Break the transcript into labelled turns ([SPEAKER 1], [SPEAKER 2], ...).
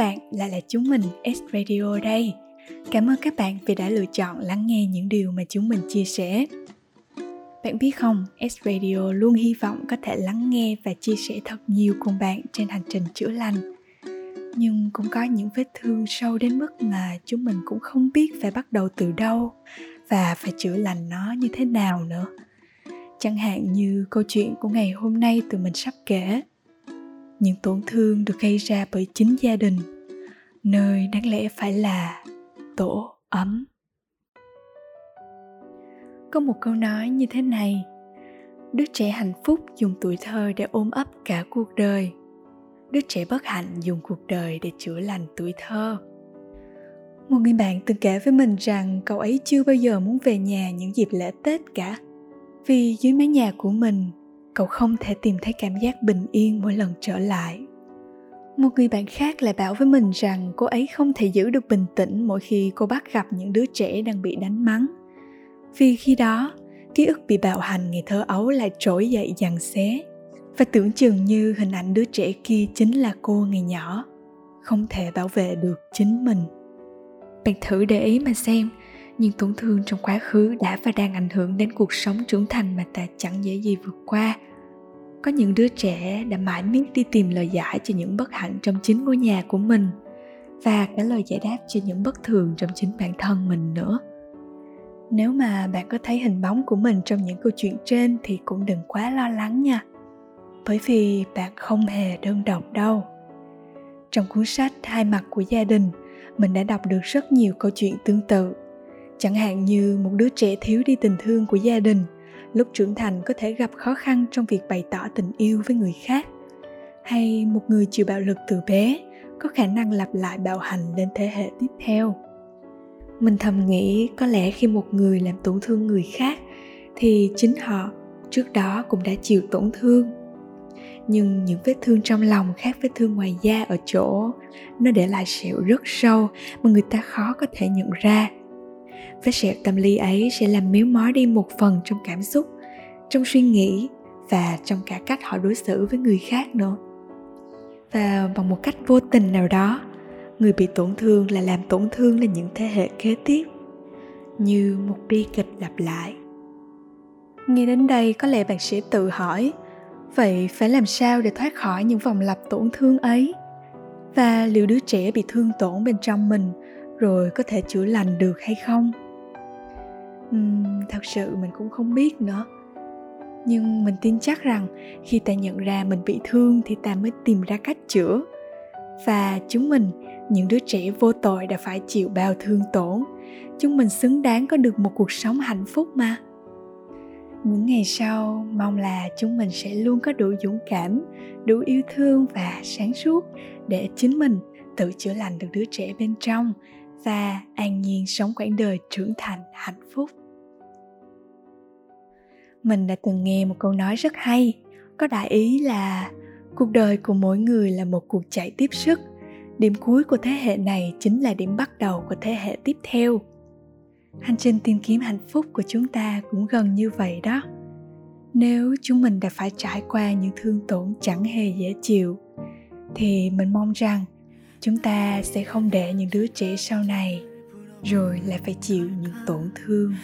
[SPEAKER 1] bạn, lại là chúng mình S Radio đây. Cảm ơn các bạn vì đã lựa chọn lắng nghe những điều mà chúng mình chia sẻ. Bạn biết không, S Radio luôn hy vọng có thể lắng nghe và chia sẻ thật nhiều cùng bạn trên hành trình chữa lành. Nhưng cũng có những vết thương sâu đến mức mà chúng mình cũng không biết phải bắt đầu từ đâu và phải chữa lành nó như thế nào nữa. Chẳng hạn như câu chuyện của ngày hôm nay tụi mình sắp kể. Những tổn thương được gây ra bởi chính gia đình, nơi đáng lẽ phải là tổ ấm. Có một câu nói như thế này đứa trẻ hạnh phúc dùng tuổi thơ để ôm ấp cả cuộc đời. Đứa trẻ bất hạnh dùng cuộc đời để chữa lành tuổi thơ. Một người bạn từng kể với mình rằng cậu ấy chưa bao giờ muốn về nhà những dịp lễ tết cả vì dưới mái nhà của mình cậu không thể tìm thấy cảm giác bình yên mỗi lần trở lại. Một người bạn khác lại bảo với mình rằng cô ấy không thể giữ được bình tĩnh mỗi khi cô bắt gặp những đứa trẻ đang bị đánh mắng. Vì khi đó, ký ức bị bạo hành ngày thơ ấu lại trỗi dậy dằn xé. Và tưởng chừng như hình ảnh đứa trẻ kia chính là cô ngày nhỏ, không thể bảo vệ được chính mình. Bạn thử để ý mà xem những tổn thương trong quá khứ đã và đang ảnh hưởng đến cuộc sống trưởng thành mà ta chẳng dễ gì vượt qua. Có những đứa trẻ đã mãi miết đi tìm lời giải cho những bất hạnh trong chính ngôi nhà của mình và cả lời giải đáp cho những bất thường trong chính bản thân mình nữa. Nếu mà bạn có thấy hình bóng của mình trong những câu chuyện trên thì cũng đừng quá lo lắng nha, bởi vì bạn không hề đơn độc đâu. Trong cuốn sách hai mặt của gia đình, mình đã đọc được rất nhiều câu chuyện tương tự chẳng hạn như một đứa trẻ thiếu đi tình thương của gia đình, lúc trưởng thành có thể gặp khó khăn trong việc bày tỏ tình yêu với người khác. Hay một người chịu bạo lực từ bé, có khả năng lặp lại bạo hành lên thế hệ tiếp theo. Mình thầm nghĩ có lẽ khi một người làm tổn thương người khác, thì chính họ trước đó cũng đã chịu tổn thương. Nhưng những vết thương trong lòng khác vết thương ngoài da ở chỗ, nó để lại sẹo rất sâu mà người ta khó có thể nhận ra vết sẹo tâm lý ấy sẽ làm méo mó đi một phần trong cảm xúc, trong suy nghĩ và trong cả cách họ đối xử với người khác nữa. Và bằng một cách vô tình nào đó, người bị tổn thương là làm tổn thương lên những thế hệ kế tiếp, như một bi kịch lặp lại. Nghe đến đây có lẽ bạn sẽ tự hỏi, vậy phải làm sao để thoát khỏi những vòng lặp tổn thương ấy? Và liệu đứa trẻ bị thương tổn bên trong mình rồi có thể chữa lành được hay không? Uhm, thật sự mình cũng không biết nữa. Nhưng mình tin chắc rằng khi ta nhận ra mình bị thương thì ta mới tìm ra cách chữa. Và chúng mình những đứa trẻ vô tội đã phải chịu bao thương tổn. Chúng mình xứng đáng có được một cuộc sống hạnh phúc mà. Những ngày sau mong là chúng mình sẽ luôn có đủ dũng cảm đủ yêu thương và sáng suốt để chính mình tự chữa lành được đứa trẻ bên trong và an nhiên sống quãng đời trưởng thành, hạnh phúc. Mình đã từng nghe một câu nói rất hay, có đại ý là cuộc đời của mỗi người là một cuộc chạy tiếp sức. Điểm cuối của thế hệ này chính là điểm bắt đầu của thế hệ tiếp theo. Hành trình tìm kiếm hạnh phúc của chúng ta cũng gần như vậy đó. Nếu chúng mình đã phải trải qua những thương tổn chẳng hề dễ chịu, thì mình mong rằng chúng ta sẽ không để những đứa trẻ sau này rồi lại phải chịu những tổn thương.